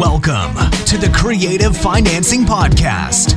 Welcome to the Creative Financing Podcast,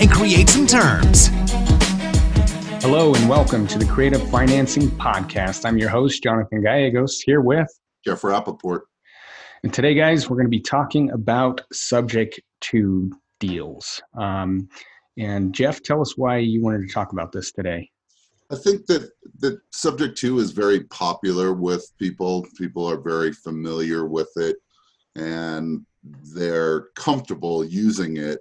and create some terms. Hello and welcome to the Creative Financing Podcast. I'm your host, Jonathan Gallegos, here with Jeff Rappaport. And today, guys, we're going to be talking about subject to deals. Um, and Jeff, tell us why you wanted to talk about this today. I think that that subject to is very popular with people. People are very familiar with it, and they're comfortable using it.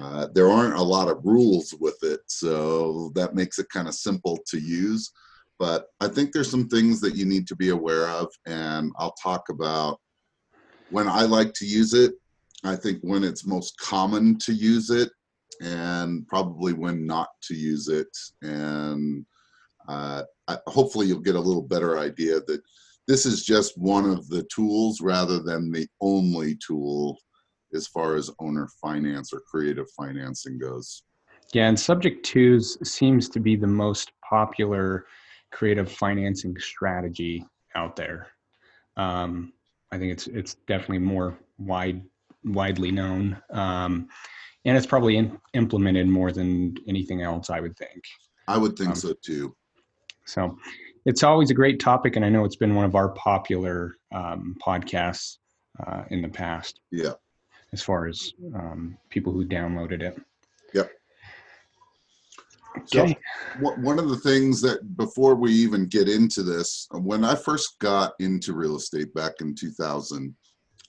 Uh, there aren't a lot of rules with it, so that makes it kind of simple to use. But I think there's some things that you need to be aware of, and I'll talk about when I like to use it. I think when it's most common to use it, and probably when not to use it. And uh, I, hopefully, you'll get a little better idea that this is just one of the tools rather than the only tool as far as owner finance or creative financing goes. Yeah, and subject to's seems to be the most popular creative financing strategy out there. Um, I think it's it's definitely more wide widely known, um, and it's probably in, implemented more than anything else. I would think. I would think um, so too. So, it's always a great topic, and I know it's been one of our popular um, podcasts uh, in the past. Yeah. As far as um, people who downloaded it. Yep. Okay. So one of the things that before we even get into this, when I first got into real estate back in 2000,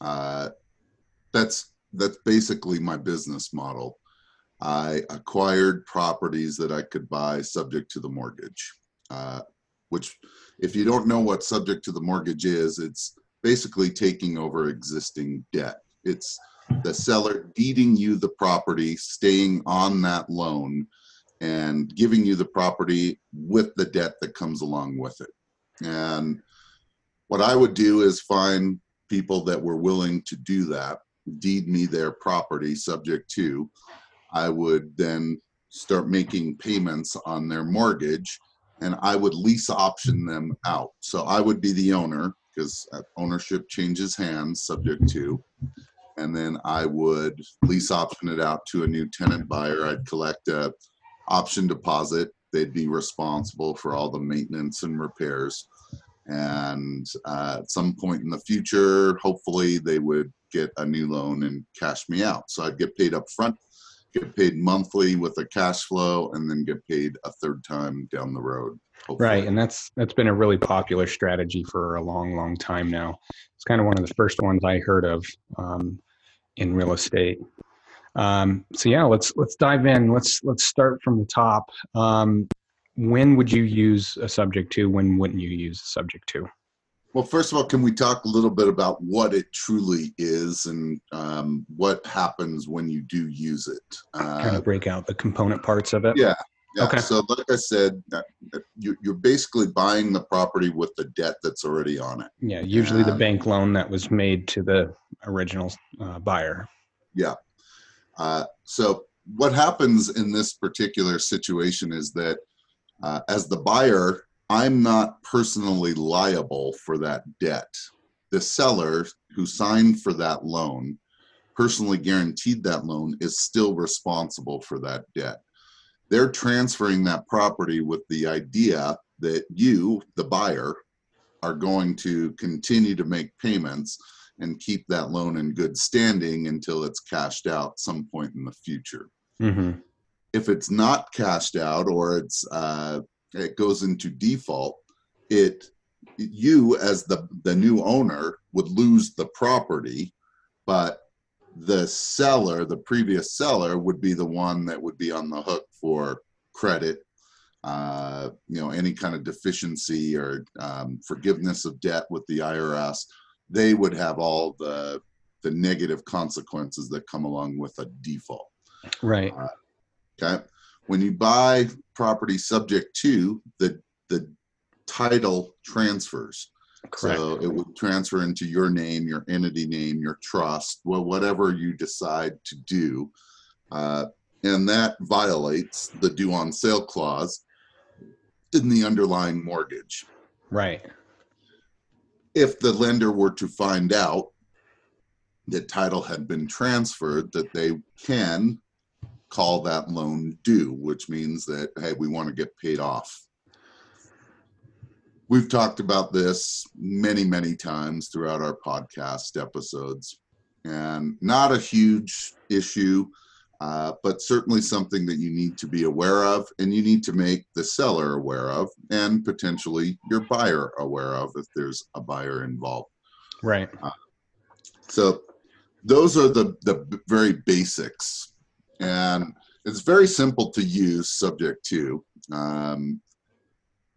uh, that's that's basically my business model. I acquired properties that I could buy subject to the mortgage. Uh, which if you don't know what subject to the mortgage is, it's basically taking over existing debt. It's the seller deeding you the property, staying on that loan, and giving you the property with the debt that comes along with it. And what I would do is find people that were willing to do that, deed me their property subject to. I would then start making payments on their mortgage and I would lease option them out. So I would be the owner because uh, ownership changes hands subject to. And then I would lease option it out to a new tenant buyer. I'd collect a option deposit. They'd be responsible for all the maintenance and repairs. And uh, at some point in the future, hopefully they would get a new loan and cash me out. So I'd get paid up front get paid monthly with a cash flow and then get paid a third time down the road hopefully. right and that's that's been a really popular strategy for a long long time now it's kind of one of the first ones i heard of um, in real estate um, so yeah let's let's dive in let's let's start from the top um, when would you use a subject to when wouldn't you use a subject to well, first of all, can we talk a little bit about what it truly is and um, what happens when you do use it? Uh, kind of break out the component parts of it. Yeah. Yeah. Okay. So, like I said, you're basically buying the property with the debt that's already on it. Yeah, usually and, the bank loan that was made to the original uh, buyer. Yeah. Uh, so, what happens in this particular situation is that uh, as the buyer, I'm not personally liable for that debt. The seller who signed for that loan, personally guaranteed that loan, is still responsible for that debt. They're transferring that property with the idea that you, the buyer, are going to continue to make payments and keep that loan in good standing until it's cashed out some point in the future. Mm-hmm. If it's not cashed out or it's uh, it goes into default, it you as the the new owner would lose the property, but the seller, the previous seller, would be the one that would be on the hook for credit, uh, you know, any kind of deficiency or um, forgiveness of debt with the IRS. They would have all the the negative consequences that come along with a default. Right. Uh, Okay. When you buy property subject to the the title transfers. Correct. So it would transfer into your name, your entity name, your trust, well, whatever you decide to do. Uh, and that violates the due on sale clause in the underlying mortgage. right. If the lender were to find out that title had been transferred, that they can call that loan due, which means that, hey, we want to get paid off. We've talked about this many, many times throughout our podcast episodes, and not a huge issue, uh, but certainly something that you need to be aware of, and you need to make the seller aware of, and potentially your buyer aware of if there's a buyer involved. Right. So those are the the very basics, and it's very simple to use. Subject to, um,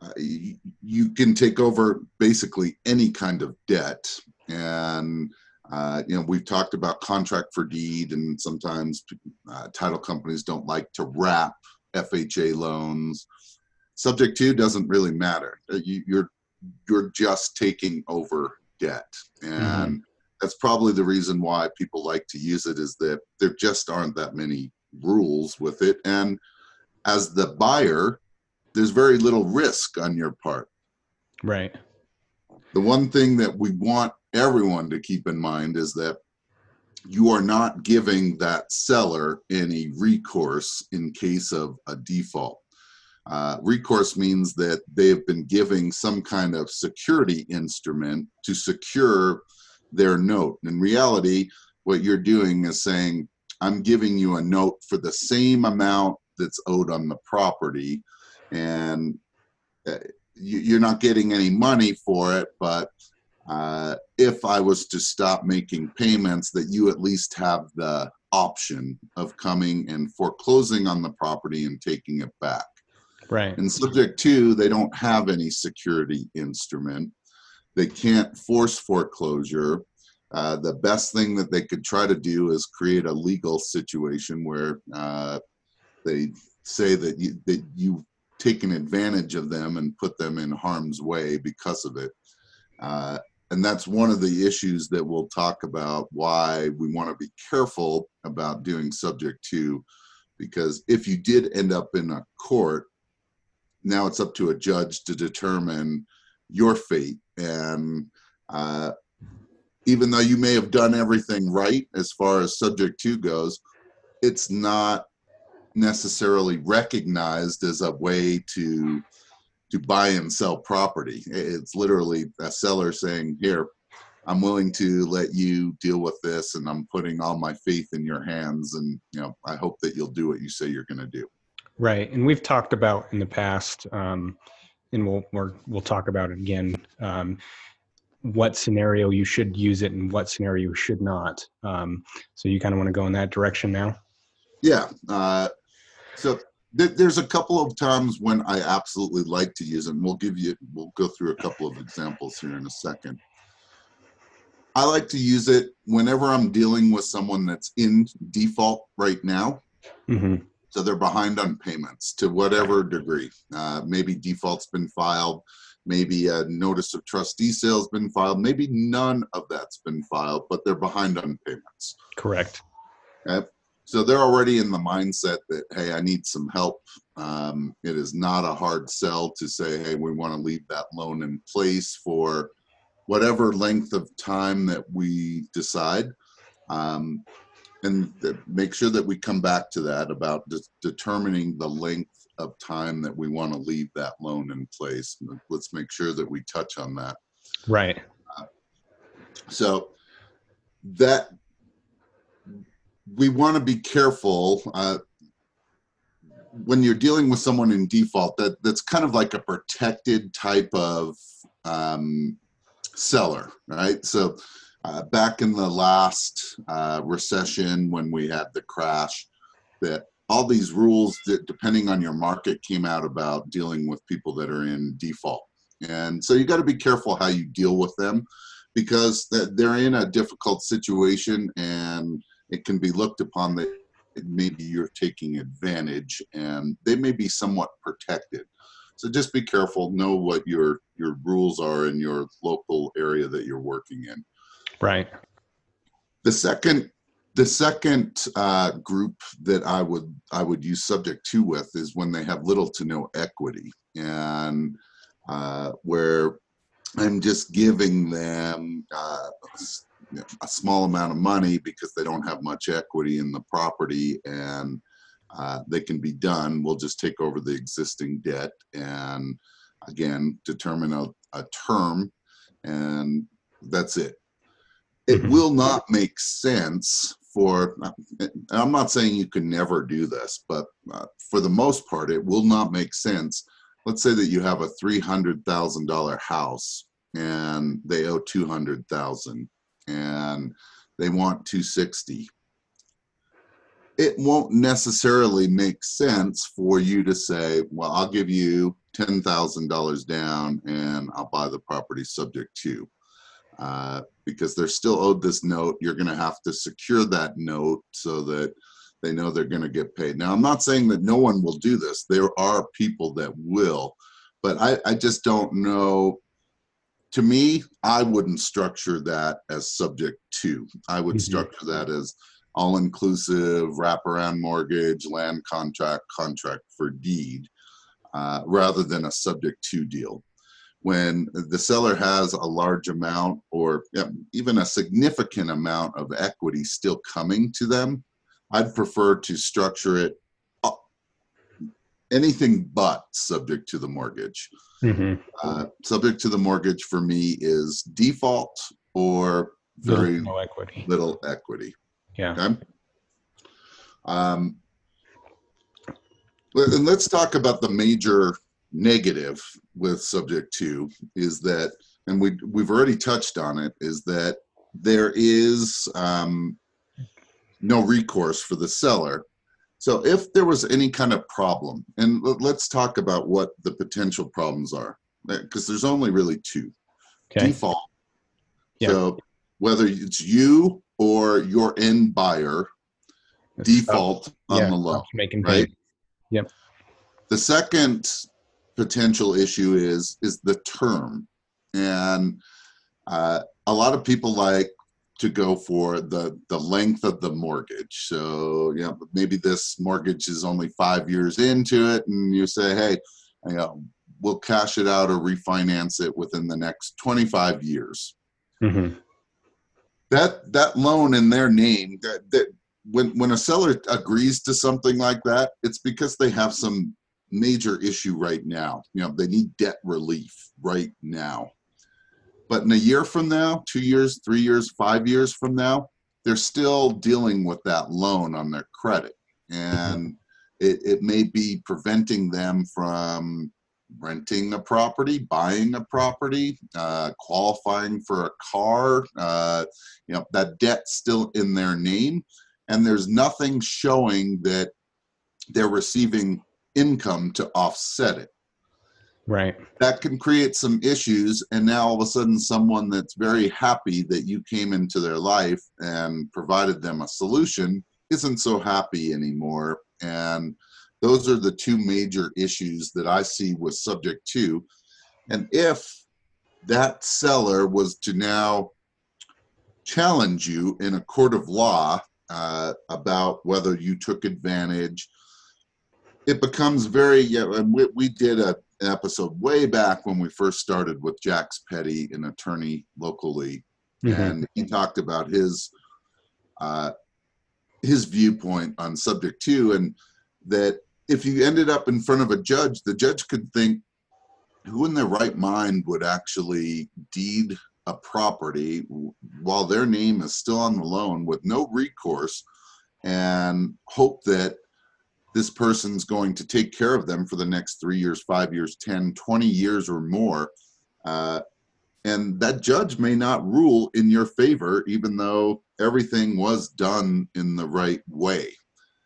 uh, y- you can take over basically any kind of debt, and uh, you know we've talked about contract for deed, and sometimes uh, title companies don't like to wrap FHA loans. Subject to doesn't really matter. Uh, You, you're you're just taking over debt, and that's probably the reason why people like to use it is that there just aren't that many rules with it and as the buyer there's very little risk on your part Right. the one thing that we want everyone to keep in mind is that you are not giving that seller any recourse in case of a default uh, recourse means that they have been giving some kind of security instrument to secure their note. In reality, what you're doing is saying, I'm giving you a note for the same amount that's owed on the property, and uh, you- you're not getting any money for it, but uh, if I was to stop making payments, that you at least have the option of coming and foreclosing on the property and taking it back. Right. And subject to, they don't have any security instrument. They can't force foreclosure. Uh, the best thing that they could try to do is create a legal situation where uh, they say that you, that you've taken advantage of them and put them in harm's way because of it. Uh, and that's one of the issues that we'll talk about why we want to be careful about doing subject to, because if you did end up in a court, now it's up to a judge to determine your fate. And uh, even though you may have done everything right as far as subject to goes, it's not necessarily recognized as a way to to buy and sell property. It's literally a seller saying, "Here, I'm willing to let you deal with this, and I'm putting all my faith in your hands, and you know, I hope that you'll do what you say you're going to do." Right. And we've talked about in the past, um, and we'll we're, we'll talk about it again. Um, what scenario you should use it and what scenario you should not. Um, so you kind of want to go in that direction now. Yeah. Uh, so th- there's a couple of times when I absolutely like to use it. And we'll give you, we'll go through a couple of examples here in a second. I like to use it whenever I'm dealing with someone that's in default right now. hmm So they're behind on payments to whatever degree. Uh, maybe default's been filed. Maybe a notice of trustee sale's been filed. Maybe none of that's been filed, but they're behind on payments. Correct. So they're already in the mindset that, hey, I need some help. Um, it is not a hard sell to say, hey, we want to leave that loan in place for whatever length of time that we decide. Um, and make sure that we come back to that about de- determining the length of time that we want to leave that loan in place. Let's make sure that we touch on that. Right. So that we want to be careful uh, when you're dealing with someone in default. That that's kind of like a protected type of um, seller, right? So uh, back in the last uh, recession when we had the crash, that all these rules that depending on your market came out about dealing with people that are in default. And so you got to be careful how you deal with them because they're in a difficult situation and it can be looked upon that maybe you're taking advantage and they may be somewhat protected. So just be careful, know what your your rules are in your local area that you're working in. Right. The second the second uh, group that I would I would use subject to with is when they have little to no equity and uh, where I'm just giving them uh, a small amount of money because they don't have much equity in the property and uh, they can be done. We'll just take over the existing debt and again determine a, a term and that's it. It mm-hmm. will not make sense for, I'm not saying you can never do this, but uh, for the most part, it will not make sense. Let's say that you have a $300,000 house and they owe 200,000 and they want 260 it won't necessarily make sense for you to say, well, I'll give you $10,000 down and I'll buy the property subject to. Uh, because they're still owed this note. You're going to have to secure that note so that they know they're going to get paid. Now, I'm not saying that no one will do this. There are people that will, but I, I just don't know to me, I wouldn't structure that as subject to. I would mm-hmm. structure that as all inclusive, wraparound mortgage, land contract, contract for deed, uh, rather than a subject to deal. When the seller has a large amount or even a significant amount of equity still coming to them, I'd prefer to structure it anything but subject to the mortgage. Mm-hmm. Uh, subject to the mortgage for me is default or very no equity. little equity. Yeah. Okay? Um, and let's talk about the major negative with subject to is that, and we we've already touched on it, is that there is um, no recourse for the seller so if there was any kind of problem, and let's talk about what the potential problems are, because there's only really two. Okay. Default. Yeah. So whether it's you or your end buyer, default on yeah, the loan. Making right. Yep. The second potential issue is is the term, and uh, a lot of people like to go for the the length of the mortgage. So you know maybe this mortgage is only five years into it, and you say, hey, you know, we'll cash it out or refinance it within the next 25 years. Mm-hmm. That that loan in their name that, that when when a seller agrees to something like that, it's because they have some major issue right now. You know, they need debt relief right now. But in a year from now, two years, three years, five years from now, they're still dealing with that loan on their credit. And it, it may be preventing them from renting a property, buying a property, uh, qualifying for a car. Uh, you know, that debt's still in their name. And there's nothing showing that they're receiving income to offset it. Right. That can create some issues. And now all of a sudden, someone that's very happy that you came into their life and provided them a solution isn't so happy anymore. And those are the two major issues that I see with subject to. And if that seller was to now challenge you in a court of law uh, about whether you took advantage, it becomes very, yeah, and we, we did a episode way back when we first started with Jax Petty, an attorney locally, mm-hmm. and he talked about his uh, his viewpoint on subject to, and that if you ended up in front of a judge, the judge could think, who in their right mind would actually deed a property while their name is still on the loan with no recourse and hope that this person's going to take care of them for the next three years, five years, 10, 20 years or more. Uh, and that judge may not rule in your favor, even though everything was done in the right way.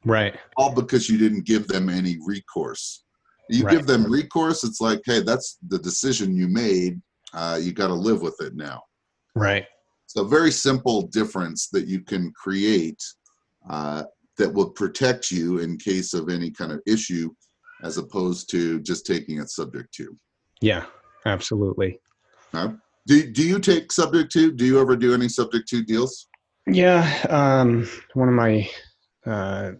Right. All because you didn't give them any recourse. You right. give them recourse, it's like, hey, that's the decision you made. Uh, you got to live with it now. Right. So very simple difference that you can create uh, that will protect you in case of any kind of issue, as opposed to just taking it subject to. Yeah, absolutely. Do do you take subject to? Do you ever do any subject to deals? Yeah, um, one of my uh,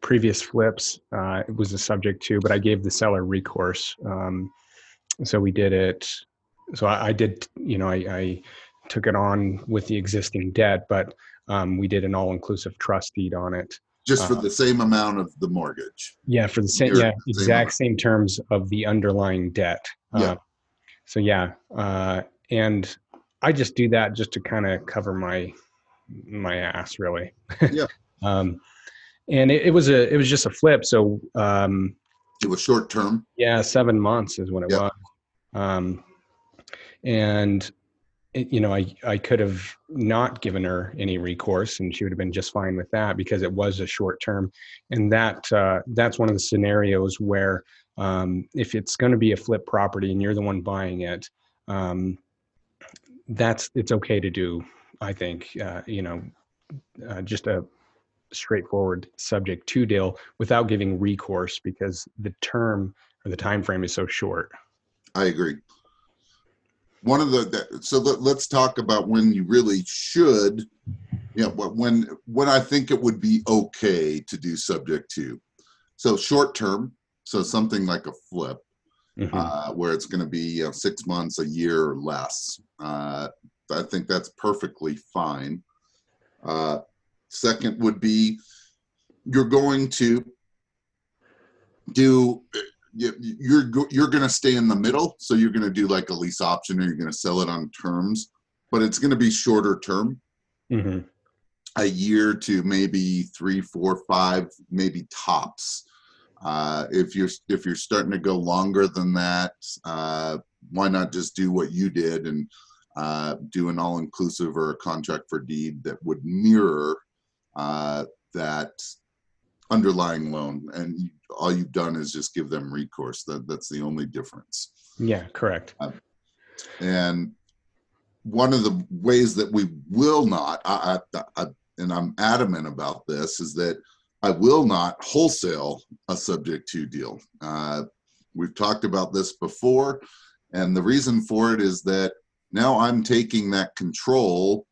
previous flips uh, was a subject to, but I gave the seller recourse. Um, so we did it. So I, I did, you know, I, I, took it on with the existing debt, but um, we did an all-inclusive trust deed on it. Just for Uh, the same amount of the mortgage. Yeah, for the same, yeah, same exact amount. same terms of the underlying debt. Yeah. Uh, so yeah, uh, and I just do that just to kind of cover my my ass, really. Yeah. um, and it, it was a it was just a flip. So um, It was short term. yeah, seven months is what it Yeah. was. Um, and you know, I I could have not given her any recourse, and she would have been just fine with that because it was a short term. And that uh, that's one of the scenarios where um, if it's going to be a flip property and you're the one buying it, um, that's it's okay to do. I think uh, you know, uh, just a straightforward subject to deal without giving recourse because the term or the time frame is so short. I agree. One of the that, so let, let's talk about when you really should. Yeah, but when when I think it would be okay to do subject to. So short term, so something like a flip, Mhm. uh, where it's going to be you know, six months, a year or less. Uh, I think that's perfectly fine. Uh, second would be you're going to do you're you're going to stay in the middle so you're going to do like a lease option or you're going to sell it on terms but it's going to be shorter term Mhm. a year to maybe three four five maybe tops uh, if you're if you're starting to go longer than that uh, why not just do what you did and uh, do an all-inclusive or a contract for deed that would mirror uh, that underlying loan and you, all you've done is just give them recourse that that's the only difference Yeah, correct. and one of the ways that we will not, I, I, I, and I'm adamant about this, is that I will not wholesale a subject to deal. Uh, we've talked about this before, and the reason for it is that now I'm taking that control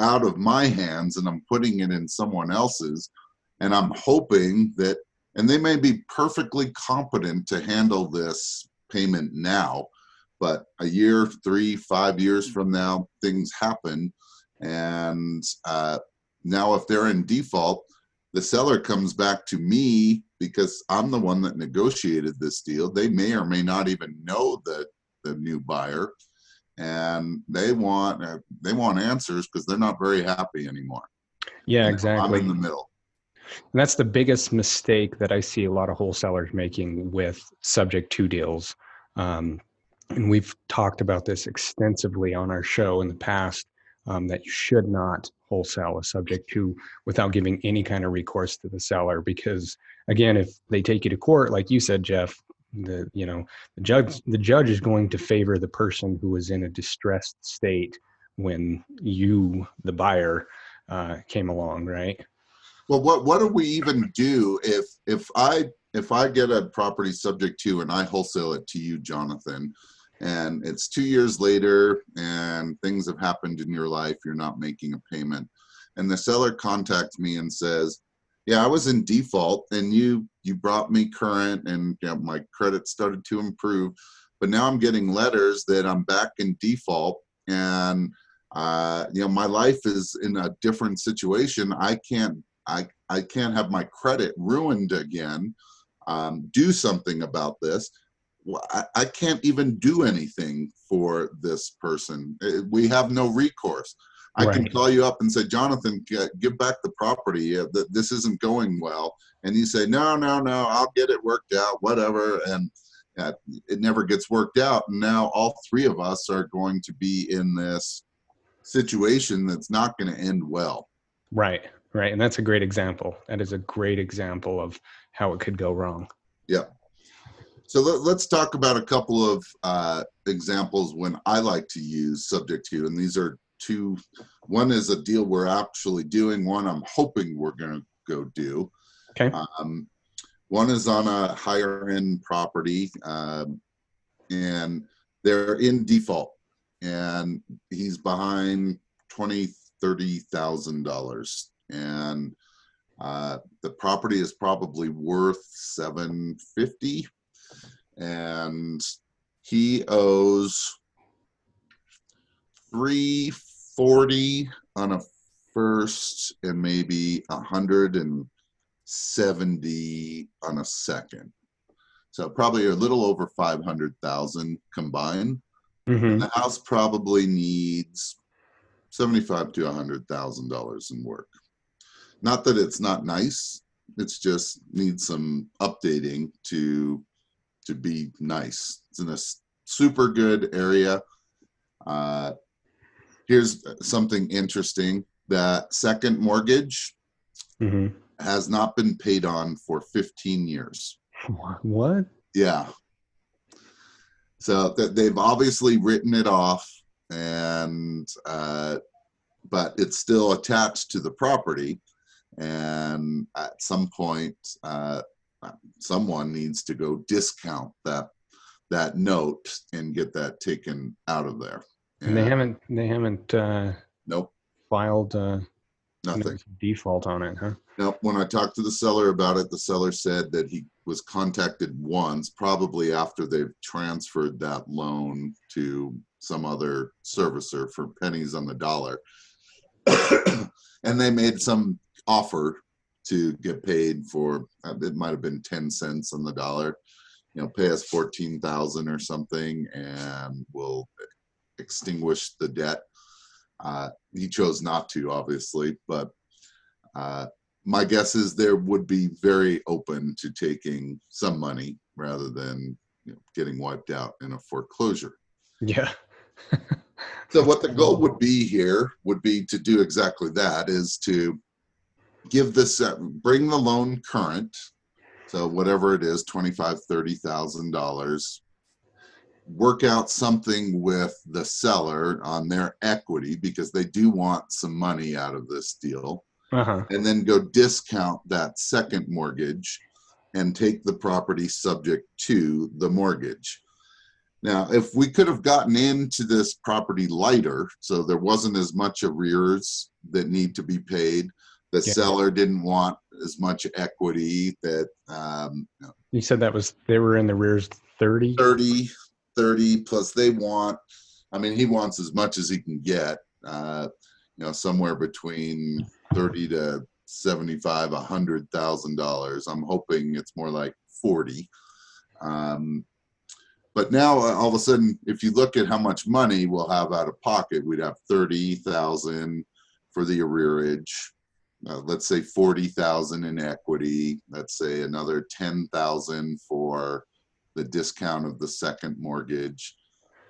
out of my hands and I'm putting it in someone else's, and I'm hoping that, and they may be perfectly competent to handle this payment now, but a year three five years from now things happen. And uh, now if they're in default the seller comes back to me because i'm the one that negotiated this deal. They may or may not even know the the new buyer. And they want uh, they want answers because they're not very happy anymore. Yeah, exactly. i'm in the middle And that's the biggest mistake that I see a lot of wholesalers making with subject to deals. Um, and we've talked about this extensively on our show in the past um, that you should not wholesale a subject to without giving any kind of recourse to the seller because again if they take you to court like you said jeff the you know the judge the judge is going to favor the person who was in a distressed state when you the buyer uh, came along right Well, what what do we even do if if I if I get a property subject to and I wholesale it to you, Jonathan, and it's two years later and things have happened in your life, you're not making a payment, and the seller contacts me and says, "Yeah, I was in default, and you you brought me current, and you know, my credit started to improve, but now I'm getting letters that I'm back in default, and uh, you know my life is in a different situation. I can't I, I can't have my credit ruined again. Um, do something about this. Well, I, I can't even do anything for this person. Uh, We have no recourse. I can call you up and say, Jonathan, give back the property. Uh, th- this isn't going well. And you say, no, no, no, I'll get it worked out, whatever. And uh, it never gets worked out. And now all three of us are going to be in this situation that's not going to end well. Right, right. And that's a great example. That is a great example of how it could go wrong. Yeah. So let, let's talk about a couple of uh, examples when I like to use subject to, and these are two. One is a deal we're actually doing. One I'm hoping we're going to go do. Okay. Um, one is on a higher end property, um, and they're in default, and he's behind twenty, thirty thousand dollars, and uh, the property is probably worth seven fifty, and he owes three forty on a first and maybe a hundred and seventy on a second. So probably a little over five hundred thousand combined. hmm The house probably needs seventy-five to hundred thousand dollars in work. Not that it's not nice, it's just needs some updating to to be nice. It's in a super good area. Uh, here's something interesting: that second mortgage hmm has not been paid on for 15 years. What? Yeah. So that they've obviously written it off, and uh, but it's still attached to the property, and at some point, uh, someone needs to go discount that that note and get that taken out of there. And they haven't they haven't uh, Nope, filed uh, nothing. default on it, huh? Now, when I talked to the seller about it, the seller said that he was contacted once, probably after they've transferred that loan to some other servicer for pennies on the dollar. and they made some offer to get paid for, uh, it might have been 10 cents on the dollar, you know, pay us 14,000 or something and we'll extinguish the debt. Uh, he chose not to, obviously, but uh, my guess is there would be very open to taking some money rather than you know, getting wiped out in a foreclosure. Yeah. So what the goal would be here would be to do exactly that is to give this uh, bring the loan current so whatever it is 25 30,000 dollars work out something with the seller on their equity because they do want some money out of this deal Uh huh. and then go discount that second mortgage and take the property subject to the mortgage. Now, if we could have gotten into this property lighter, so there wasn't as much arrears that need to be paid, the Yeah. seller didn't want as much equity that um, you know, You said that was they were in the rears thirty. 30, 30 plus they want, I mean, he wants as much as he can get, uh, you know, somewhere between 30 to 75, a hundred thousand dollars. I'm hoping it's more like 40. Um, but now uh, all of a sudden, if you look at how much money we'll have out of pocket, we'd have 30,000 for the arrearage. Uh, let's say 40,000 in equity. Let's say another 10,000 for the discount of the second mortgage,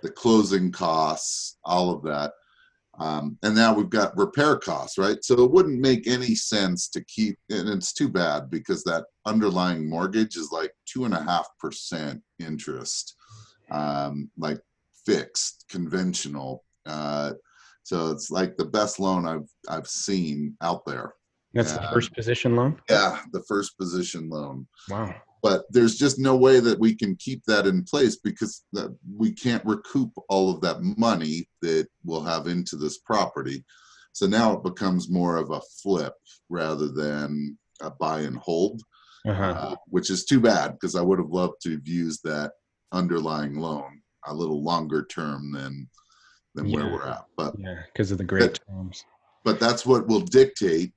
the closing costs, all of that. Um, and now we've got repair costs, right? So it wouldn't make any sense to keep, and it's too bad because that underlying mortgage is like two and a half percent interest, um, like fixed, conventional. Uh, so it's like the best loan I've I've seen out there. That's the first position loan. Yeah, the first position loan Wow. but there's just no way that we can keep that in place because that we can't recoup all of that money that we'll have into this property. So now it becomes more of a flip rather than a buy and hold, Uh huh. uh, which is too bad because I would have loved to have used that underlying loan a little longer term than than where we're at. But yeah, because of the great terms. but that's what will dictate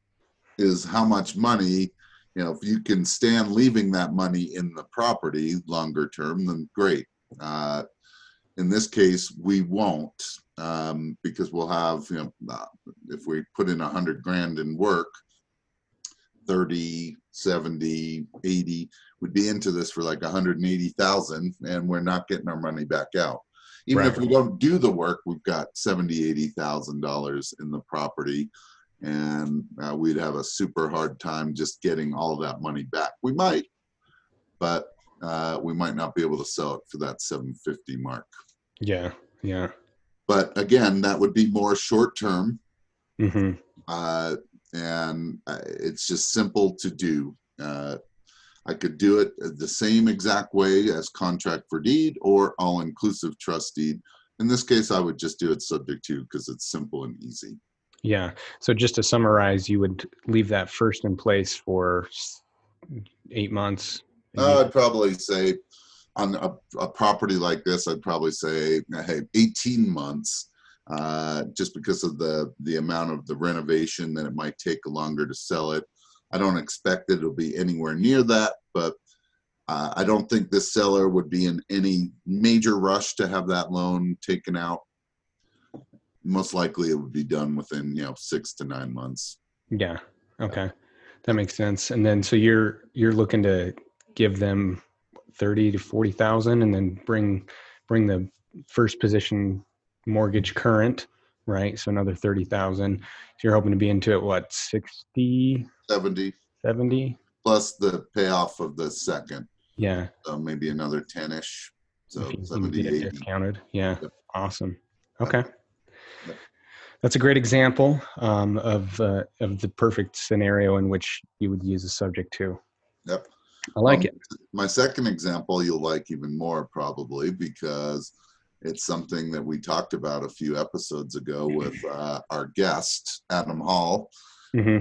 is how much money you know if you can stand leaving that money in the property longer term then great. Uh, in this case we won't um, because we'll have you know uh, if we put in a hundred grand in work 30 70 80 we'd be into this for like 180,000 and we're not getting our money back out. Even if we don't do the work we've got 70 80,000 dollars in the property and uh, we'd have a super hard time just getting all that money back we might but uh, we might not be able to sell it for that 750 mark Yeah. Yeah. but again, that would be more short term, hmm uh, and uh, it's just simple to do. Uh, I could do it the same exact way as contract for deed or all inclusive trust deed. In this case, I would just do it subject to because it's simple and easy. Yeah. So just to summarize, you would leave that first in place for eight months. Uh, I'd probably say on a, a property like this, I'd probably say, hey, 18 months, uh, just because of the the amount of the renovation that it might take longer to sell it. I don't expect that it'll be anywhere near that, but uh, I don't think this seller would be in any major rush to have that loan taken out. Most likely, it would be done within you know six to nine months. Yeah. Okay. That makes sense. And then so you're you're looking to give them thirty to forty thousand, and then bring bring the first position mortgage current, right? So another thirty thousand. So you're hoping to be into it what 60, 70 70? plus the payoff of the second. Yeah. so maybe another 10ish so if you 70 80 discounted. Yeah. Yep. Awesome. Okay. That's a great example um, of uh, of the perfect scenario in which you would use a subject to. yep. I like Um, it. my second example you'll like even more probably because it's something that we talked about a few episodes ago with uh, our guest adam hall. Hmm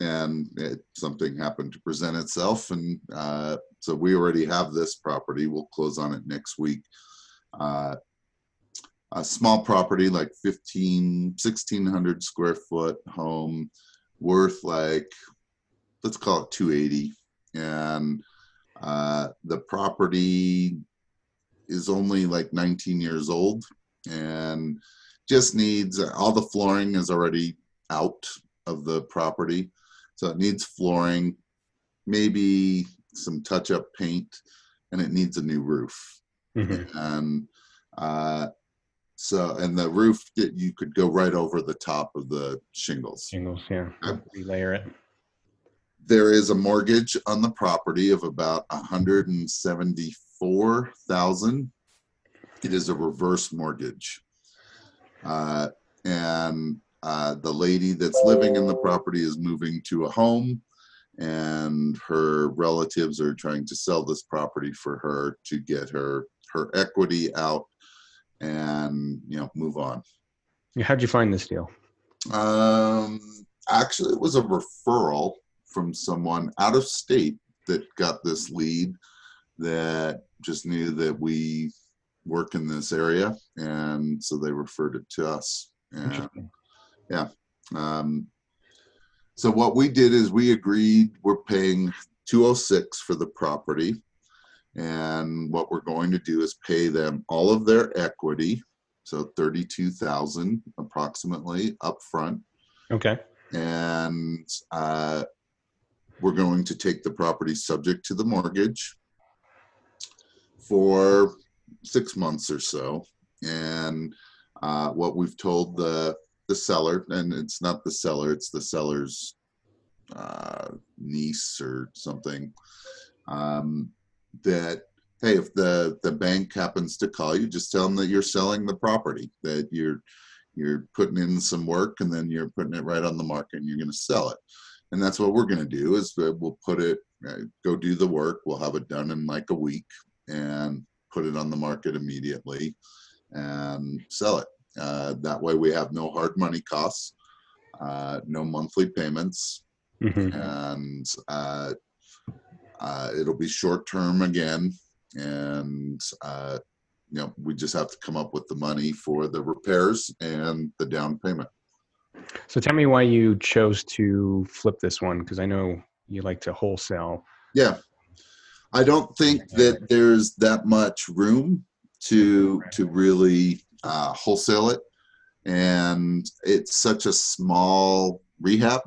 and it, something happened to present itself and uh, so we already have this property. We'll close on it next week. Uh, a small property like 15 1600 square foot home worth like let's call it 280 and uh, the property is only like 19 years old and just needs all the flooring is already out of the property. So it needs flooring maybe some touch up paint and it needs a new roof. Hmm and uh, so and the roof that you could go right over the top of the shingles Shingles, yeah. Yep. Relayer it. there is a mortgage on the property of about 174,000. It is a reverse mortgage. Uh, and uh, the lady that's living in the property is moving to a home and her relatives are trying to sell this property for her to get her her equity out and you know move on How'd you find this deal? um, actually, it was a referral from someone out of state that got this lead that just knew that we work in this area, and so they referred it to us. And yeah. um, so what we did is we agreed we're paying 206 for the property, and what we're going to do is pay them all of their equity, so 32,000 approximately upfront Okay. and uh, we're going to take the property subject to the mortgage for six months or so. And uh, what we've told the the seller, and it's not the seller, it's the seller's uh, niece or something, um, that hey, if the the bank happens to call you, just tell them that you're selling the property, that you're you're putting in some work and then you're putting it right on the market and you're going to sell it. And that's what we're going to do is that we'll put it uh, go do the work. We'll have it done in like a week and put it on the market immediately and sell it. Uh, that way we have no hard money costs uh, no monthly payments hmm and uh, uh, it'll be short term again. And uh, you know we just have to come up with the money for the repairs and the down payment. So tell me why you chose to flip this one because I know you like to wholesale. yeah. I don't think that there's that much room to to really uh, wholesale it. And it's such a small rehab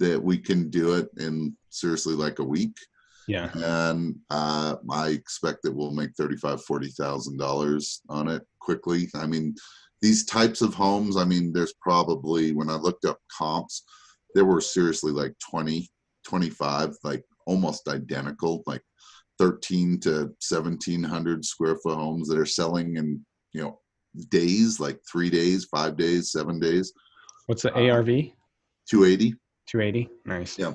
that we can do it in seriously like a week Yeah. and uh, I expect that we'll make thirty-five, forty thousand dollars on it quickly. I mean, these types of homes. I mean, there's probably when I looked up comps, there were seriously like 20, 25, like almost identical, like thirteen to seventeen hundred square foot homes that are selling in you know days, like three days, five days, seven days. What's the Uh, ARV? 280. 280. Nice. Yeah.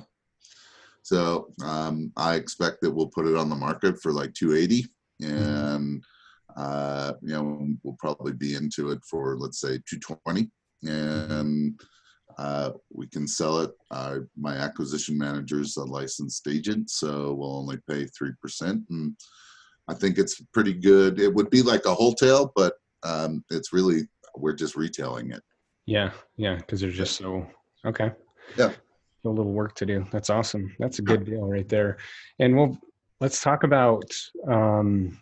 So um, I expect that we'll put it on the market for like 280, and uh, you know we'll probably be into it for let's say 220, and uh, we can sell it. Uh, my acquisition manager is a licensed agent, so we'll only pay three percent, and I think it's pretty good. It would be like a wholesale, but um, it's really we're just retailing it. Yeah. Yeah. Because they're just so okay. Yeah. A little work to do. That's awesome. That's a good deal right there. And we'll let's talk about um,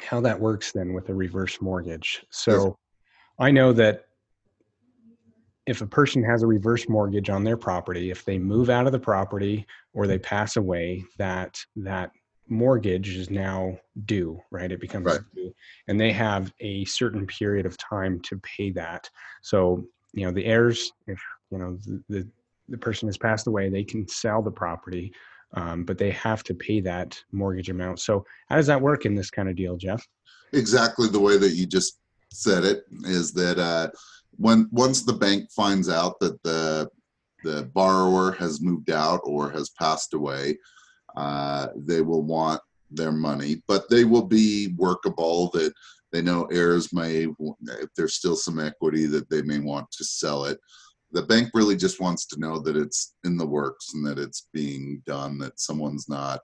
how that works then with a reverse mortgage. So I know that if a person has a reverse mortgage on their property, if they move out of the property or they pass away, that that mortgage is now due, right? It becomes Right. due, and they have a certain period of time to pay that. So you know the heirs, if you know the the, the person has passed away, they can sell the property, um, but they have to pay that mortgage amount. So how does that work in this kind of deal, Jeff? exactly the way that you just said it is that uh, when once the bank finds out that the the borrower has moved out or has passed away, uh, they will want their money, but they will be workable. That they know heirs may, if there's still some equity, that they may want to sell it. The bank really just wants to know that it's in the works and that it's being done. That someone's not,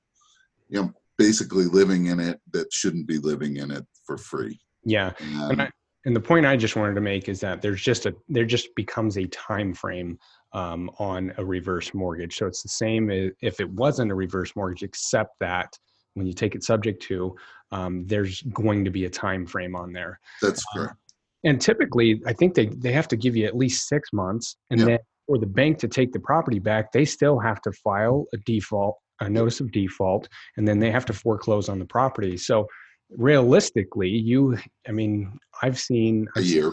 you know, basically living in it that shouldn't be living in it for free. Yeah, Um, and, I, and the point I just wanted to make is that there's just a there just becomes a time frame um, on a reverse mortgage. So it's the same if it wasn't a reverse mortgage, except that when you take it subject to, um, there's going to be a time frame on there. that's um, correct. And typically, I think they they have to give you at least six months, and Yeah. then for the bank to take the property back, they still have to file a default, a notice of default, and then they have to foreclose on the property. So realistically, you, I mean, I've seen A year.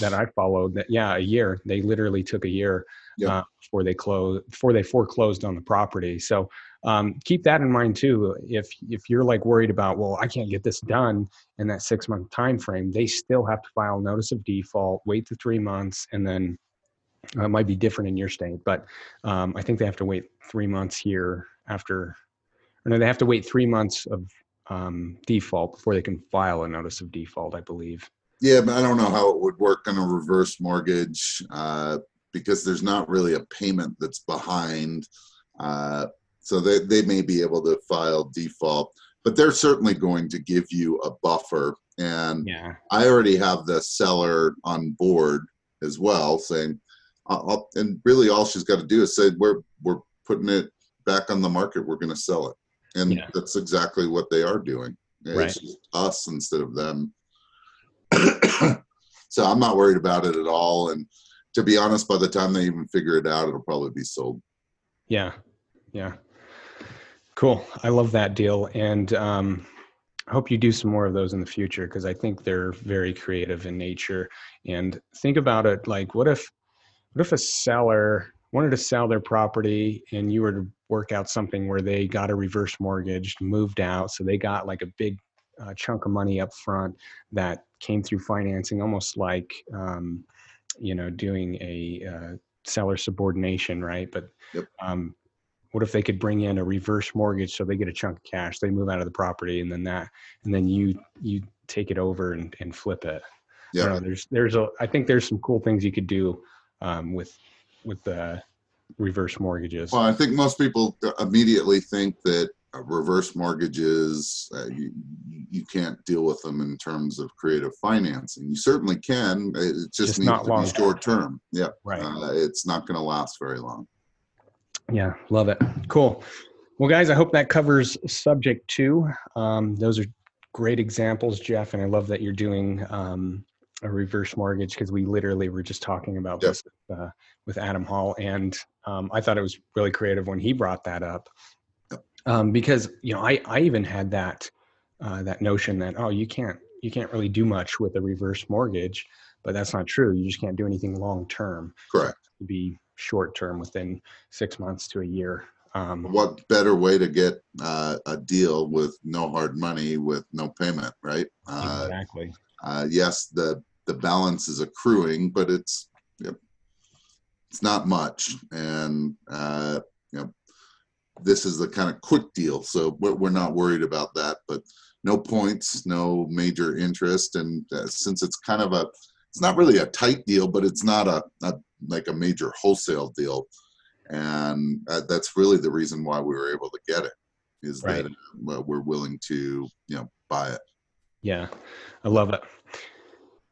that I followed that yeah, a year. They literally took a year Yeah. uh, before they closed before they foreclosed on the property. So um, keep that in mind too. If if you're like worried about well, I can't get this done in that six month time frame, they still have to file notice of default, wait the three months, and then uh, it might be different in your state, but um, I think they have to wait three months here after. Or no, they have to wait three months of um, default before they can file a notice of default. I believe. Yeah, but I don't know how it would work on a reverse mortgage uh, because there's not really a payment that's behind. Uh, so they, they may be able to file default, but they're certainly going to give you a buffer. And Yeah. I already have the seller on board as well, saying, I'll, and really all she's got to do is say, we're, we're putting it back on the market, we're going to sell it. And Yeah. that's exactly what they are doing. It's Right. just us instead of them. so I'm not worried about it at all. And to be honest, by the time they even figure it out, it'll probably be sold. Yeah. Yeah. Cool. I love that deal. And um, I hope you do some more of those in the future because I think they're very creative in nature. And think about it like, what if, what if a seller wanted to sell their property and you were to work out something where they got a reverse mortgage, moved out, so they got like a big uh, chunk of money up front that came through financing, almost like, um, you know, doing a uh, seller subordination, right? But Yep. um, what if they could bring in a reverse mortgage so they get a chunk of cash, they move out of the property, and then that, and then you you take it over and, and flip it. Yeah. know, there's there's a I think there's some cool things you could do um, with with the reverse mortgages. Well, I think most people immediately think that uh, reverse mortgages, uh, you, you can't deal with them in terms of creative financing. You certainly can. It just, Just needs not to long be short term. Yeah. right. Uh, it's not going to last very long. Yeah, love it. Cool. Well, guys, I hope that covers subject to. Um, those are great examples, Jeff, and I love that you're doing um, a reverse mortgage because we literally were just talking about Yep. this uh, with Adam Hall, and um, I thought it was really creative when he brought that up um, because you know I I even had that uh, that notion that oh you can't you can't really do much with a reverse mortgage, but that's not true. You just can't do anything long term. Correct. To be short term within six months to a year. Um, What better way to get uh, a deal with no hard money with no payment, right? Uh, exactly. uh, yes, the the balance is accruing, but it's it's not much, and uh, you know this is the kind of quick deal, so we're, not worried about that. But no points, no major interest, and uh, since it's kind of a it's not really a tight deal, but it's not a, a like a major wholesale deal, and uh, that's really the reason why we were able to get it is right. that well, we're willing to you know buy it. Yeah, I love it.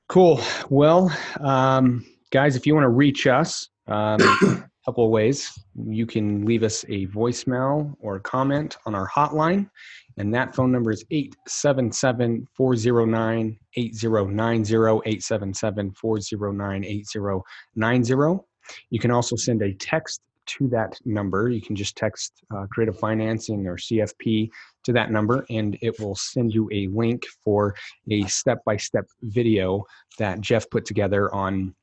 Cool. Well, um, guys, if you want to reach us, um, couple of ways. You can leave us a voicemail or a comment on our hotline, and that phone number is 877 409 8090. 877 409 8090. You can also send a text to that number. You can just text uh, creative financing or CFP to that number, and it will send you a link for a step by step video that Jeff put together on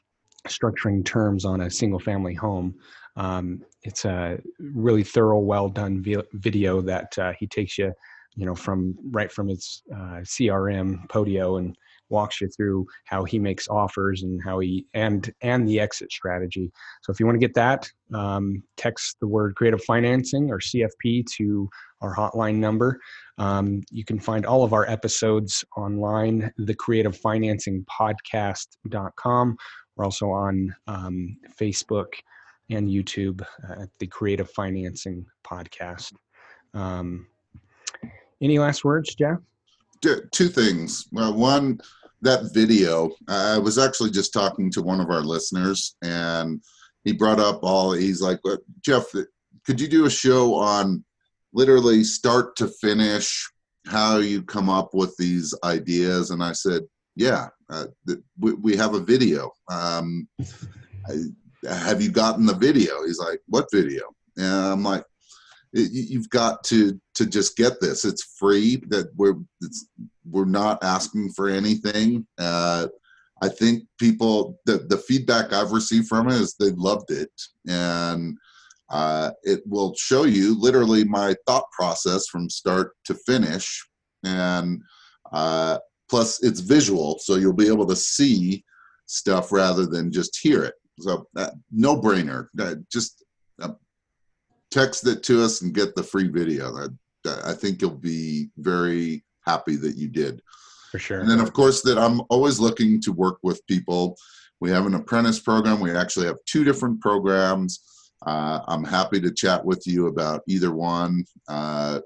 structuring terms on a single family home. Um, it's a really thorough, well done vi- video that uh, he takes you, you know, from right from his uh, CRM Podio and walks you through how he makes offers and how he and and the exit strategy. So if you want to get that, um, text the word creative financing or CFP to our hotline number. Um, you can find all of our episodes online, the creative financing podcast.com. We're also on um, Facebook and YouTube at the Creative Financing Podcast. Um, any last words, Jeff? Two things. One, that video, I was actually just talking to one of our listeners, and he brought up all. He's like, Jeff, could you do a show on literally start to finish how you come up with these ideas? And I said, Yeah, uh, we, we have a video. Um, I, have you gotten the video? He's like, What video? And I'm like, you've got to to just get this it's free that we're we're not asking for anything uh, i think people the, the feedback i've received from it is they loved it and uh, it will show you literally my thought process from start to finish and uh, plus it's visual so you'll be able to see stuff rather than just hear it so uh, no brainer uh, just text it to us and get the free video. I, I think you'll be very happy that you did. For sure. And then, of course, that I'm always looking to work with people. We have an apprentice program. We actually have two different programs. Uh, I'm happy to chat with you about either one. Uh,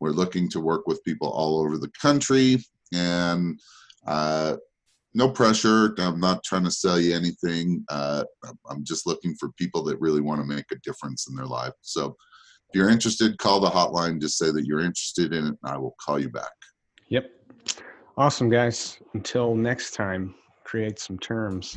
we're looking to work with people all over the country, and uh, no pressure. I'm not trying to sell you anything. Uh, I'm just looking for people that really want to make a difference in their life. So if you're interested, call the hotline. Just say that you're interested in it, and I will call you back. Yep. Awesome, guys. Until next time, create some terms.